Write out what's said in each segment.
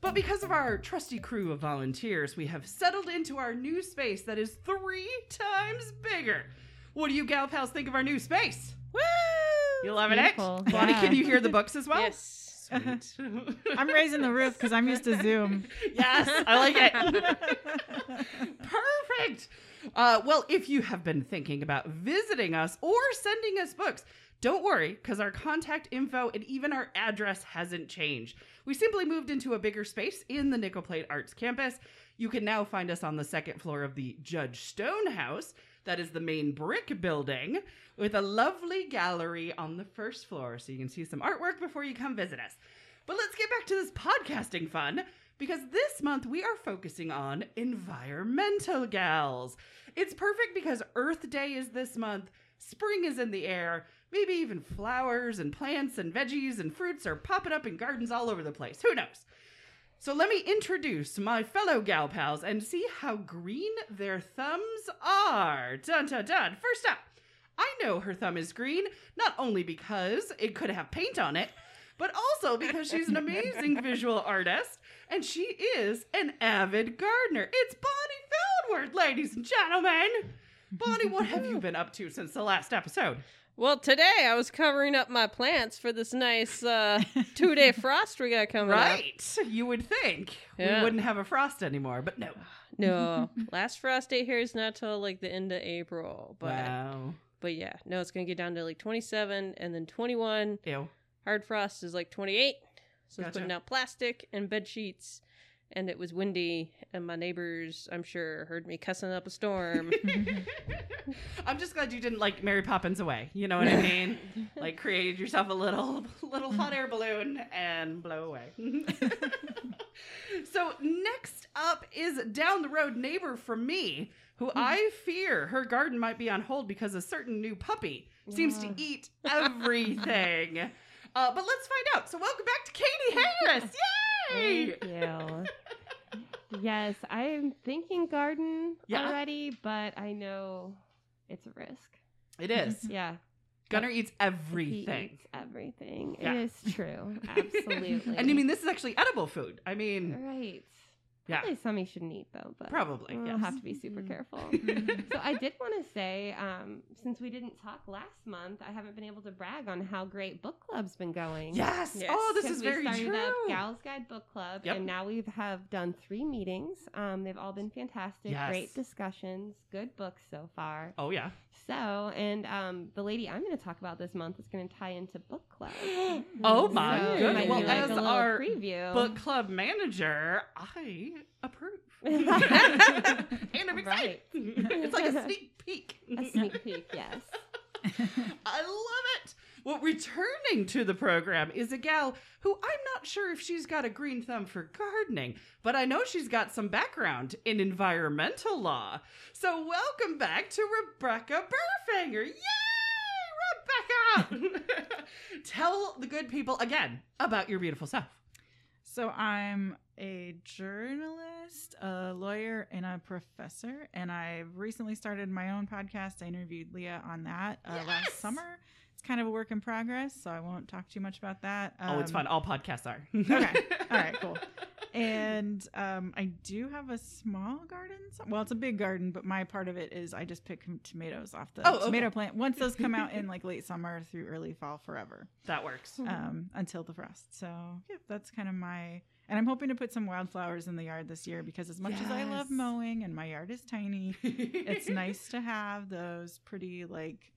But because of our trusty crew of volunteers, we have settled into our new space that is three times bigger. What do you gal pals think of our new space? Woo! You loving Beautiful. it? Bonnie, Yeah. can you hear the books as well? Yes. Sweet. I'm raising the roof because I'm used to Zoom. yes, I like it. Perfect. Uh, well, if you have been thinking about visiting us or sending us books, don't worry, because our contact info and even our address hasn't changed. We simply moved into a bigger space in the Nickel Plate Arts campus. You can now find us on the second floor of the Judge Stone House. That is the main brick building with a lovely gallery on the first floor so you can see some artwork before you come visit us. But let's get back to this podcasting fun because this month we are focusing on environmental gals. It's perfect because Earth Day is this month, spring is in the air, maybe even flowers and plants and veggies and fruits are popping up in gardens all over the place. Who knows? So let me introduce my fellow gal pals and see how green their thumbs are. Dun dun dun. First up, I know her thumb is green, not only because it could have paint on it, but also because she's an amazing visual artist and she is an avid gardener. It's Bonnie Feldward, ladies and gentlemen. Bonnie, what have you been up to since the last episode? Well, today I was covering up my plants for this nice uh, two day frost we got coming up. Right. You would think we wouldn't have a frost anymore, but no. No, last frost date here is not till like the end of April. But wow. but yeah, no, it's gonna get down to like 27 and then 21. Ew. Hard frost is like 28. So Gotcha. it's putting out plastic and bed sheets. And it was windy, and my neighbors, I'm sure, heard me cussing up a storm. I'm just glad you didn't like Mary Poppins away. You know what I mean? like created yourself a little little hot air balloon and blow away. so next up is down the road neighbor from me, who I fear her garden might be on hold because a certain new puppy seems to eat everything. uh, but let's find out. So welcome back to Katie Harris. Yay! Thank you. yes, I'm thinking garden Yeah. already, but I know it's a risk. It is. Yeah. Gunner eats He everything. eats everything. Yeah. It is true. Absolutely. and I mean, this is actually edible food. I mean, right. Yeah, Probably some you shouldn't eat though, but probably. we'll Yes. have to be super Mhm. careful. Mm-hmm. so I did want to say, um, since we didn't talk last month, I haven't been able to brag on how great book club's been going. Yes. Yes. Oh, this is we very started true. up Gals Guide Book Club, Yep. and now we have done three meetings. Um, they've all been fantastic, Yes. great discussions, good books so far. oh yeah. So, and um, the lady I'm going to talk about this month is going to tie into book club. oh my it goodness. might Well, like as our preview. book club manager, I approve. and I'm excited. Right. it's like a sneak peek. a sneak peek, yes. I love it. Well, returning to the program is a gal who I'm not sure if she's got a green thumb for gardening, but I know she's got some background in environmental law. So, welcome back to Rebecca Burfanger. Yay, Rebecca! Tell the good people again about your beautiful self. So I'm a journalist, a lawyer, and a professor, and I've recently started my own podcast. I interviewed Leah on that uh, Yes! last summer. It's kind of a work in progress, so I won't talk too much about that. oh, it's Um, fun. All podcasts are. Okay. All right, cool. And um, I do have a small garden. Well, it's a big garden, but my part of it is I just pick tomatoes off the Oh, okay. tomato plant. Once those come out in like late summer through early fall, forever that works. um, until the frost. So yeah, that's kind of my. And I'm hoping to put some wildflowers in the yard this year because as much as I love mowing and my yard is tiny, it's nice to have those pretty like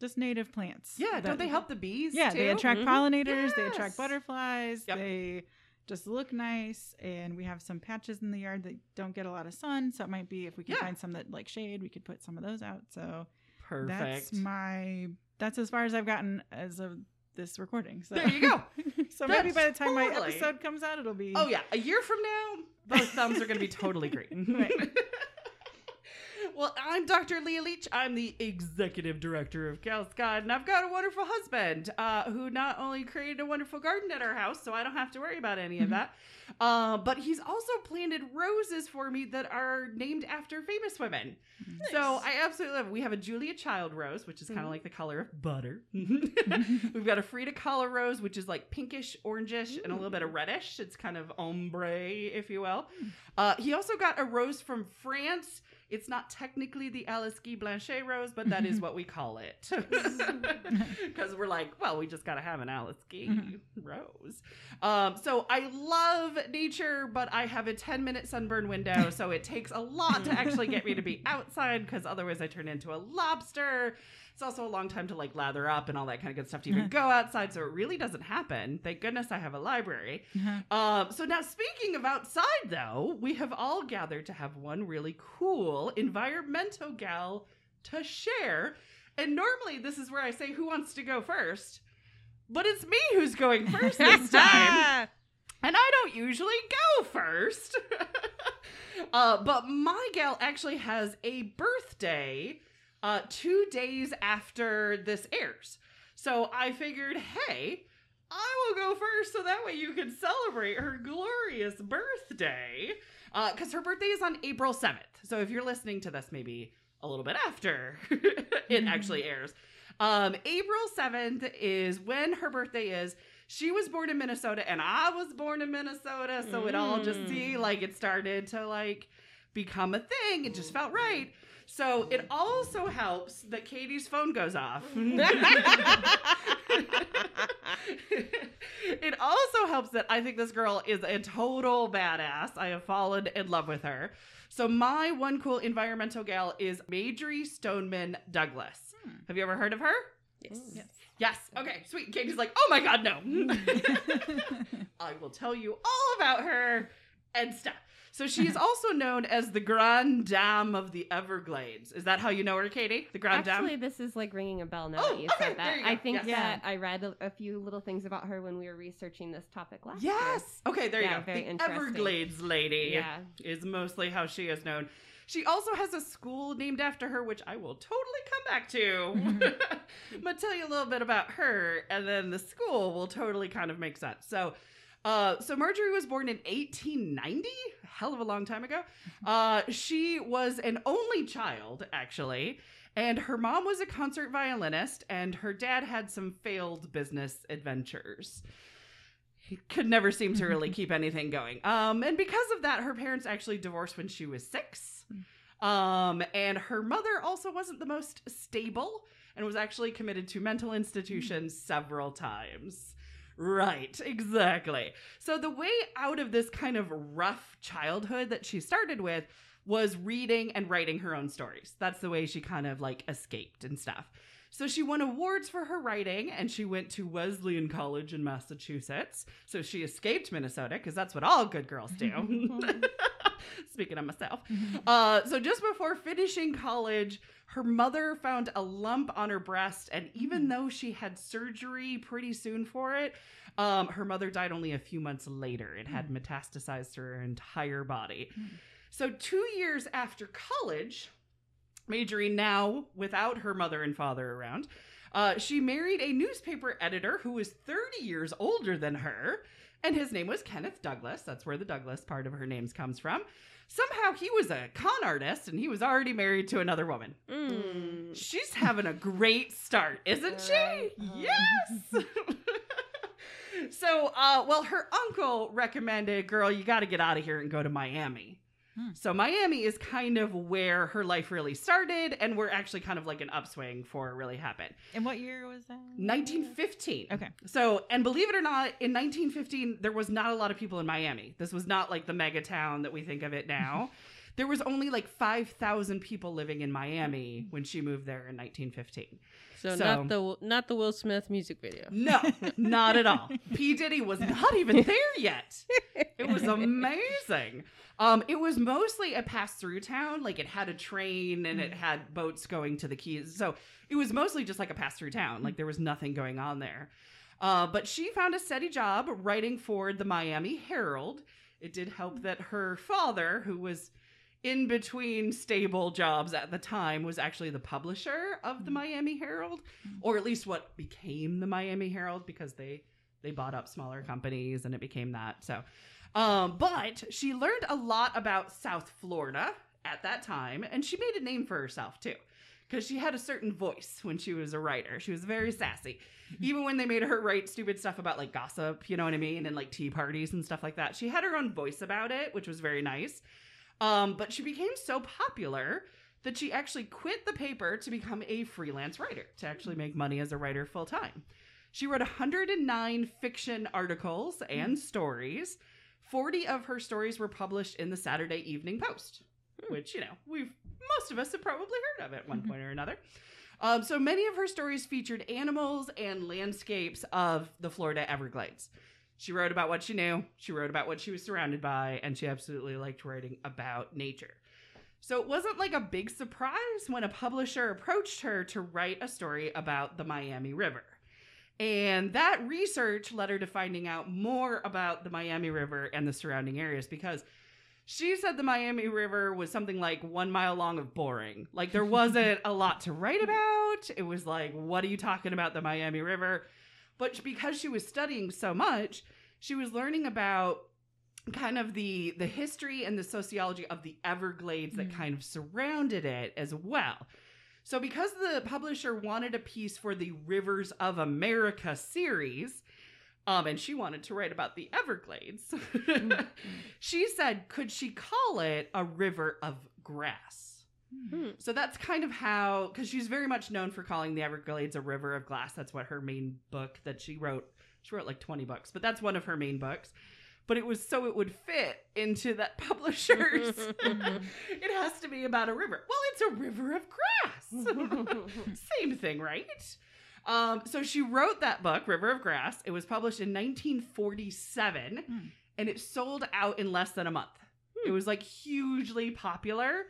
just native plants. Yeah, that- don't they help the bees? Yeah, they too? attract Mhm. pollinators. They attract butterflies. Yep. They just look nice, and we have some patches in the yard that don't get a lot of sun. So it might be if we can Yeah. find some that like shade, we could put some of those out. So Perfect. that's my that's as far as I've gotten as of this recording. So There you go. so maybe by the That's time my episode comes out, it'll be Oh yeah, a year from now, both thumbs are going to be totally green. Right. Well, I'm Dr. Leah Leach. I'm the executive director of Gals Guide, and I've got a wonderful husband uh, who not only created a wonderful garden at our house, so I don't have to worry about any of that, uh, but he's also planted roses for me that are named after famous women. So I absolutely love. It. We have a Julia Child rose, which is kind of Mhm. like the color of butter. We've got a Frida Kahlo rose, which is like pinkish, orangish, and a little bit of reddish. It's kind of ombre, if you will. Uh, he also got a rose from France. It's not technically the Alice Guy Blaché rose, but that is what we call it. Because we're like, well, we just got to have an Alice Guy Mhm. rose. Um, so I love nature, but I have a 10 minute sunburn window. So it takes a lot to actually get me to be outside because otherwise I turn into a lobster. It's also a long time to like lather up and all that kind of good stuff to even go outside. So it really doesn't happen. Thank goodness I have a library. Um, so now, speaking of outside, though, we have all gathered to have one really cool environmental gal to share. And normally, this is where I say, "Who wants to go first? But it's me who's going first this time, and I don't usually go first. uh, but my gal actually has a birthday uh, two days after this airs. So I figured, hey, I will go first so that way you can celebrate her glorious birthday. Uh, Because her birthday is on April 7th. So if you're listening to this, maybe a little bit after it actually airs. Um, April 7th is when her birthday is. She was born in Minnesota and I was born in Minnesota. So it all just see like it started to like become a thing. It just felt right. So it also helps that Katie's phone goes off. it also helps that I think this girl is a total badass. I have fallen in love with her. So my one cool environmental gal is Marjorie Stoneman Douglas. Hmm. Have you ever heard of her? Yes. Yes. Yes. Okay. Sweet. Katie's like, oh my god, no. I will tell you all about her and stuff. So she is also known as the Grande Dame of the Everglades. Is that how you know her, Katie? The Grande Actually, Dame? this is like ringing a bell now Oh, that you okay, said there that. you go. I think Yes. that I read a, a few little things about her when we were researching this topic last year. Yes. Okay, there Yeah, you go. very the interesting. Everglades lady Yeah. is mostly how she is known. She also has a school named after her, which I will totally come back to. Mm-hmm. I'm gonna tell you a little bit about her, and then the school will totally kind of make sense. So, uh, so Marjorie was born in 1890, hell of a long time ago. Uh, she was an only child, actually, and her mom was a concert violinist, and her dad had some failed business adventures. He could never seem to really keep anything going. Um, and because of that, her parents actually divorced when she was six. Um, and her mother also wasn't the most stable and was actually committed to mental institutions several times. Right, exactly. So the way out of this kind of rough childhood that she started with was reading and writing her own stories. That's the way she kind of like escaped and stuff. So she won awards for her writing and she went to Wesleyan College in Massachusetts. So she escaped Minnesota because that's what all good girls do. Speaking of myself. Uh, so just before finishing college, her mother found a lump on her breast, and even though she had surgery pretty soon for it, um, her mother died only a few months later. It had metastasized to her entire body. So two years after college, Marjorie now without her mother and father around, uh, she married a newspaper editor who was 30 years older than her, and his name was Kenneth Douglas. That's where the Douglas part of her names comes from. Somehow he was a con artist and he was already married to another woman. Mm. She's having a great start, isn't she? Yes. so, uh, well, her uncle recommended, girl, you got to get out of here and go to Miami. Hmm. So, Miami is kind of where her life really started, and we're actually kind of like an upswing for it really happened. And what year was that? 1915. Okay. So, and believe it or not, in 1915, there was not a lot of people in Miami. This was not like the mega town that we think of it now. there was only like 5,000 people living in Miami when she moved there in 1915. So, So- not the not the Will Smith music video. No, not at all. P. Diddy was not even there yet. It was amazing. Um, it was mostly a pass through town. Like it had a train and it had boats going to the keys. So it was mostly just like a pass through town. Like there was nothing going on there. Uh, but she found a steady job writing for the Miami Herald. It did help that her father, who was in between stable jobs at the time was actually the publisher of the Miami Herald, or at least what became the Miami Herald because they they bought up smaller companies and it became that. So, um, but she learned a lot about South Florida at that time, and she made a name for herself too. Because she had a certain voice when she was a writer. She was very sassy. Even when they made her write stupid stuff about like gossip, you know what I mean? And like tea parties and stuff like that. She had her own voice about it, which was very nice. Um, but she became so popular that she actually quit the paper to become a freelance writer, to actually make money as a writer full time. She wrote 109 fiction articles and stories. 40 of her stories were published in the Saturday Evening Post, which, you know, we've most of us have probably heard of at one point or another. Um, so many of her stories featured animals and landscapes of the Florida Everglades. She wrote about what she knew, she wrote about what she was surrounded by, and she absolutely liked writing about nature. So it wasn't like a big surprise when a publisher approached her to write a story about the Miami River. And that research led her to finding out more about the Miami River and the surrounding areas because she said the Miami River was something like one mile long of boring. Like there wasn't a lot to write about. It was like, what are you talking about the Miami River? But because she was studying so much, she was learning about kind of the the history and the sociology of the Everglades that Mm. kind of surrounded it as well. So because the publisher wanted a piece for the Rivers of America series, um, and she wanted to write about the Everglades, she said, could she call it a river of grass? Hmm. So that's kind of how, because she's very much known for calling the Everglades a river of glass. That's what her main book that she wrote. She wrote like 20 books, but that's one of her main books. But it was so it would fit into that publisher's. it has to be about a river. Well, it's a river of grass. Same thing, right? Um, so she wrote that book, River of Grass. It was published in 1947 Hmm. and it sold out in less than a month. It was like hugely popular.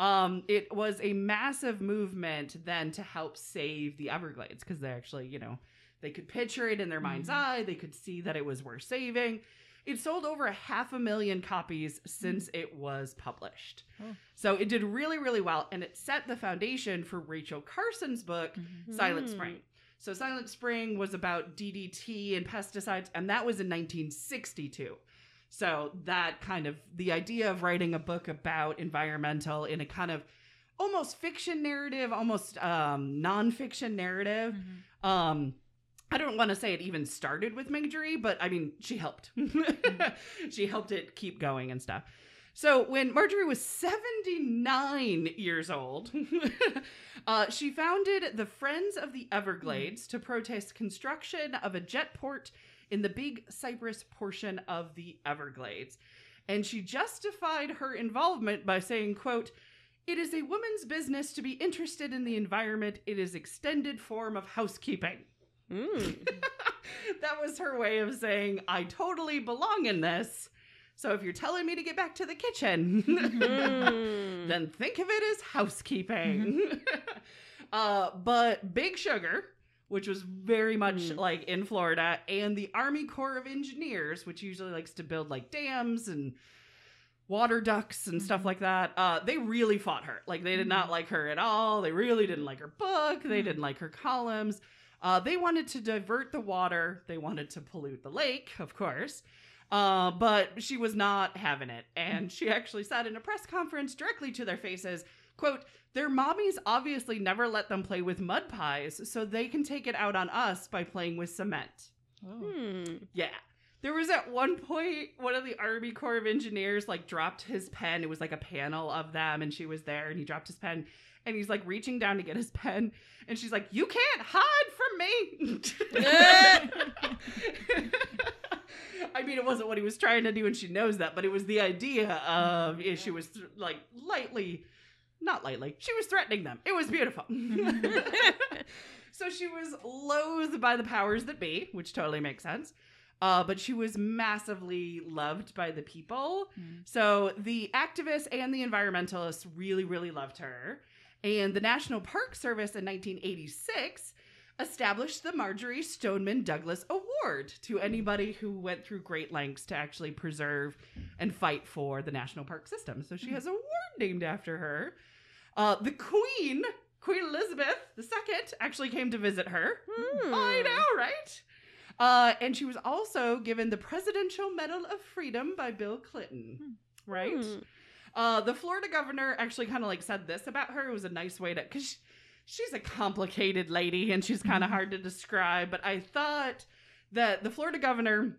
Um, it was a massive movement then to help save the Everglades because they actually, you know, they could picture it in their mind's Mhm. eye. They could see that it was worth saving. It sold over a half a million copies since it was published. Oh. So it did really, really well. And it set the foundation for Rachel Carson's book, Silent Hmm. Spring. So Silent Spring was about DDT and pesticides, and that was in 1962. So that kind of the idea of writing a book about environmental in a kind of almost fiction narrative, almost um, nonfiction narrative. Mm-hmm. Um, I don't want to say it even started with Marjorie, but I mean she helped. she helped it keep going and stuff. So when Marjorie was 79 years old, uh, she founded the Friends of the Everglades to protest construction of a jet port in the Big Cypress portion of the Everglades. And she justified her involvement by saying, quote, it is a woman's business to be interested in the environment. It is extended form of housekeeping. Hmm. that was her way of saying, I totally belong in this. So if you're telling me to get back to the kitchen, Hmm. then think of it as housekeeping. uh, but Big Sugar, which was very much Mm. like in Florida, and the Army Corps of Engineers, which usually likes to build like dams and water ducts and stuff Mhm. like that, uh, they really fought her. Like they did not Mhm. like her at all. They really didn't like her book. They didn't like her columns. Uh, they wanted to divert the water. They wanted to pollute the lake, of course. Uh, but she was not having it. And she actually said in a press conference directly to their faces, quote, their mommies obviously never let them play with mud pies, so they can take it out on us by playing with cement. Oh. Hmm. Yeah. There was at one point one of the Army Corps of Engineers like dropped his pen. It was like a panel of them, and she was there, and he dropped his pen, and he's like reaching down to get his pen, and she's like, "You can't hide from me." I mean, it wasn't what he was trying to do, and she knows that, but it was the idea of yeah, she was like lightly, not lightly, she was threatening them. It was beautiful. so she was loathed by the powers that be, which totally makes sense. Uh, but she was massively loved by the people. Mm. So the activists and the environmentalists really, really loved her. And the National Park Service in 1986 established the Marjorie Stoneman Douglas Award to anybody who went through great lengths to actually preserve and fight for the national park system. So she has a award named after her. Uh, the Queen, Queen Elizabeth II, actually came to visit her. Hmm. I know, right? Uh, and she was also given the Presidential Medal of Freedom by Bill Clinton, right? Hmm. Uh, the Florida governor actually kind of like said this about her. It was a nice way to, because she's a complicated lady and she's kind of hard to describe. But I thought that the Florida governor,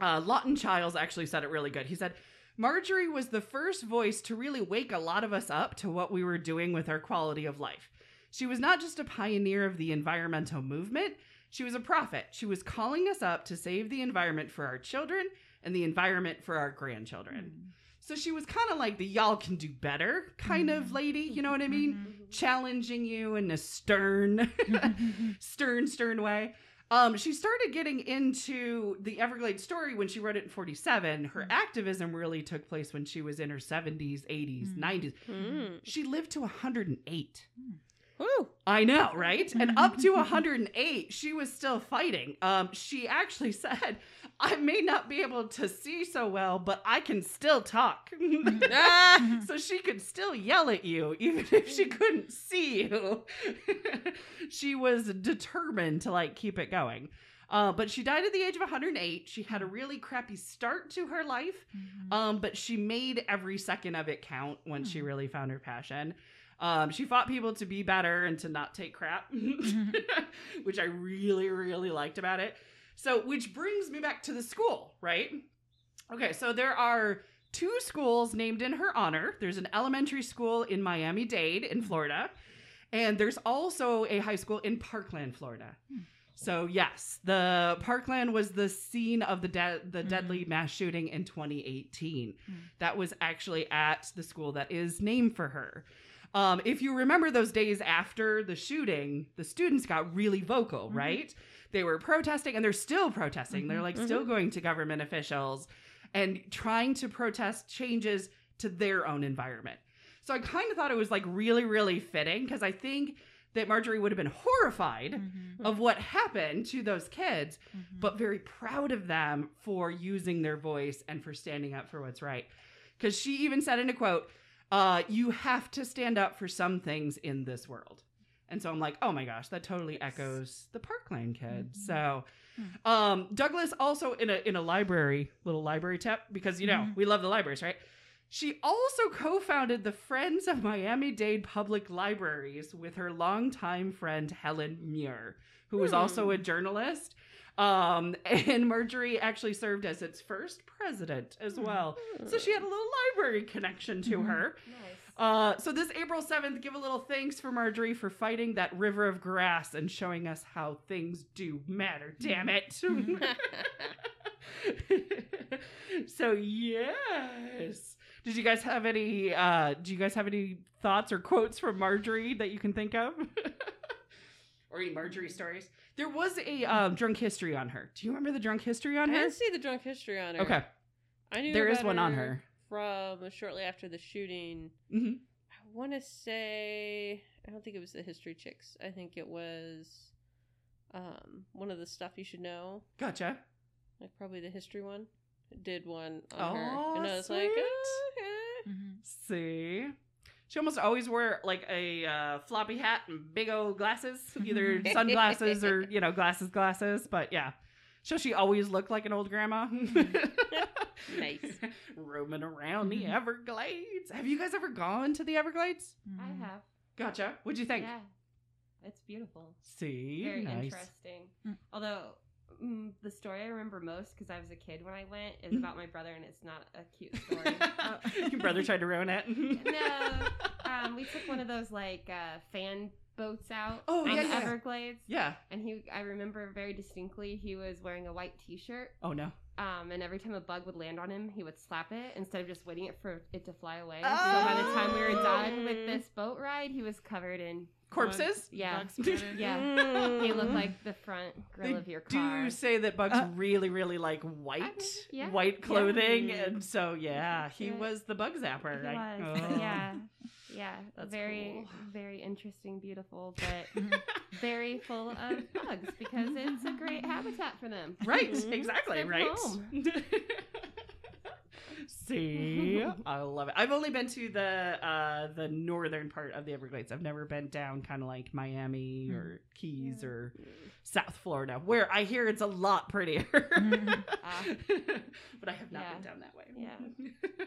uh, Lawton Chiles, actually said it really good. He said, Marjorie was the first voice to really wake a lot of us up to what we were doing with our quality of life. She was not just a pioneer of the environmental movement, she was a prophet. She was calling us up to save the environment for our children and the environment for our grandchildren. Mm-hmm. So she was kind of like the y'all can do better kind of mm-hmm. lady, you know what I mean? Mm-hmm. Challenging you in a stern, stern, stern way. Um, she started getting into the Everglades story when she wrote it in 47. Her activism really took place when she was in her 70s, 80s, Mm. 90s. Hmm. She lived to 108. Woo. I know, right? And up to 108, she was still fighting. Um, she actually said, I may not be able to see so well, but I can still talk. So she could still yell at you, even if she couldn't see you. she was determined to like keep it going. Uh, but she died at the age of 108. She had a really crappy start to her life, um, but she made every second of it count when she really found her passion. Um, she fought people to be better and to not take crap, which I really, really liked about it. So, which brings me back to the school, right? Okay, so there are two schools named in her honor. There's an elementary school in Miami Dade in Florida, and there's also a high school in Parkland, Florida. Hmm. So yes, the Parkland was the scene of the de- the mm-hmm. deadly mass shooting in 2018. Hmm. That was actually at the school that is named for her. Um, if you remember those days after the shooting, the students got really vocal, mm-hmm. right? They were protesting, and they're still protesting. They're like still going to government officials and trying to protest changes to their own environment. So I kind of thought it was like really, really fitting because I think that Marjorie would have been horrified Mm-hmm. of what happened to those kids, but very proud of them for using their voice and for standing up for what's right. Because she even said in a quote, uh, You have to stand up for some things in this world. And so I'm like, oh my gosh, that totally echoes the Parkland kids. Mm-hmm. So, mm-hmm. um, Douglas also in a in a library, little library tip, because you know mm-hmm. we love the libraries, right? She also co-founded the Friends of Miami-Dade Public Libraries with her longtime friend Helen Muir, who was hmm. also a journalist. Um, and Marjorie actually served as its first president as hmm. well. So she had a little library connection to her. Nice. Uh, so this April 7th, give a little thanks for Marjorie for fighting that river of grass and showing us how things do matter, damn it. so yes. Did you guys have any uh do you guys have any thoughts or quotes from Marjorie that you can think of? or any Marjorie stories? There was a um, drunk history on her. Do you remember the drunk history I on her? didn't see the drunk history on her. Okay. I knew There is one on her. From shortly after the shooting. hmm I want to say I don't think it was the history chicks. I think it was um one of the stuff you should know, Gotcha. like probably the history one. Did one on her, and I was like, oh, okay. Mm-hmm. See? She almost always wore like a uh, floppy hat and big old glasses, either sunglasses or, you know, glasses, glasses. But yeah. So she always looked like an old grandma. Nice. Roaming around the Everglades. Have you guys ever gone to the Everglades? Mm-hmm. I have. Gotcha. What'd you think? Yeah. It's beautiful. See? Very nice. interesting. Mm. Although mm, the story I remember most because I was a kid when I went is about my brother, and it's not a cute story. Your brother tried to ruin it. no, um, we took one of those like uh, fan boats out Oh, on yeah, the yeah. Everglades, yeah. and he. I remember very distinctly he was wearing a white T-shirt. Oh, no. Um, and every time a bug would land on him, he would slap it instead of just waiting it for it to fly away. So by the time we were done with this boat ride, he was covered in Corpses? yeah, Bug yeah. Mm. He looked like the front grill They of your car. do say that Bugs Uh, really, really like white, yeah. white clothing, Mm. and so yeah, he Yeah. was the bug zapper. He I- was, oh. yeah, yeah. Yeah, That's very, cool. very interesting, beautiful, but very full of bugs because it's a great habitat for them. Right, Mhm. exactly, right. Home. See, I love it. I've only been to the uh the northern part of the Everglades. I've never been down kind of like Miami Mm. or Keys Yeah. or South Florida, where I hear it's a lot prettier. Ah. but I have not Yeah. been down that way. Yeah.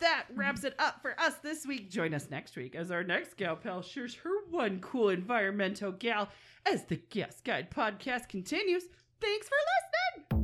that wraps it up for us this week. Join us next week as our next gal pal shares her one cool environmental gal as the Gals Guide podcast continues. Thanks for listening.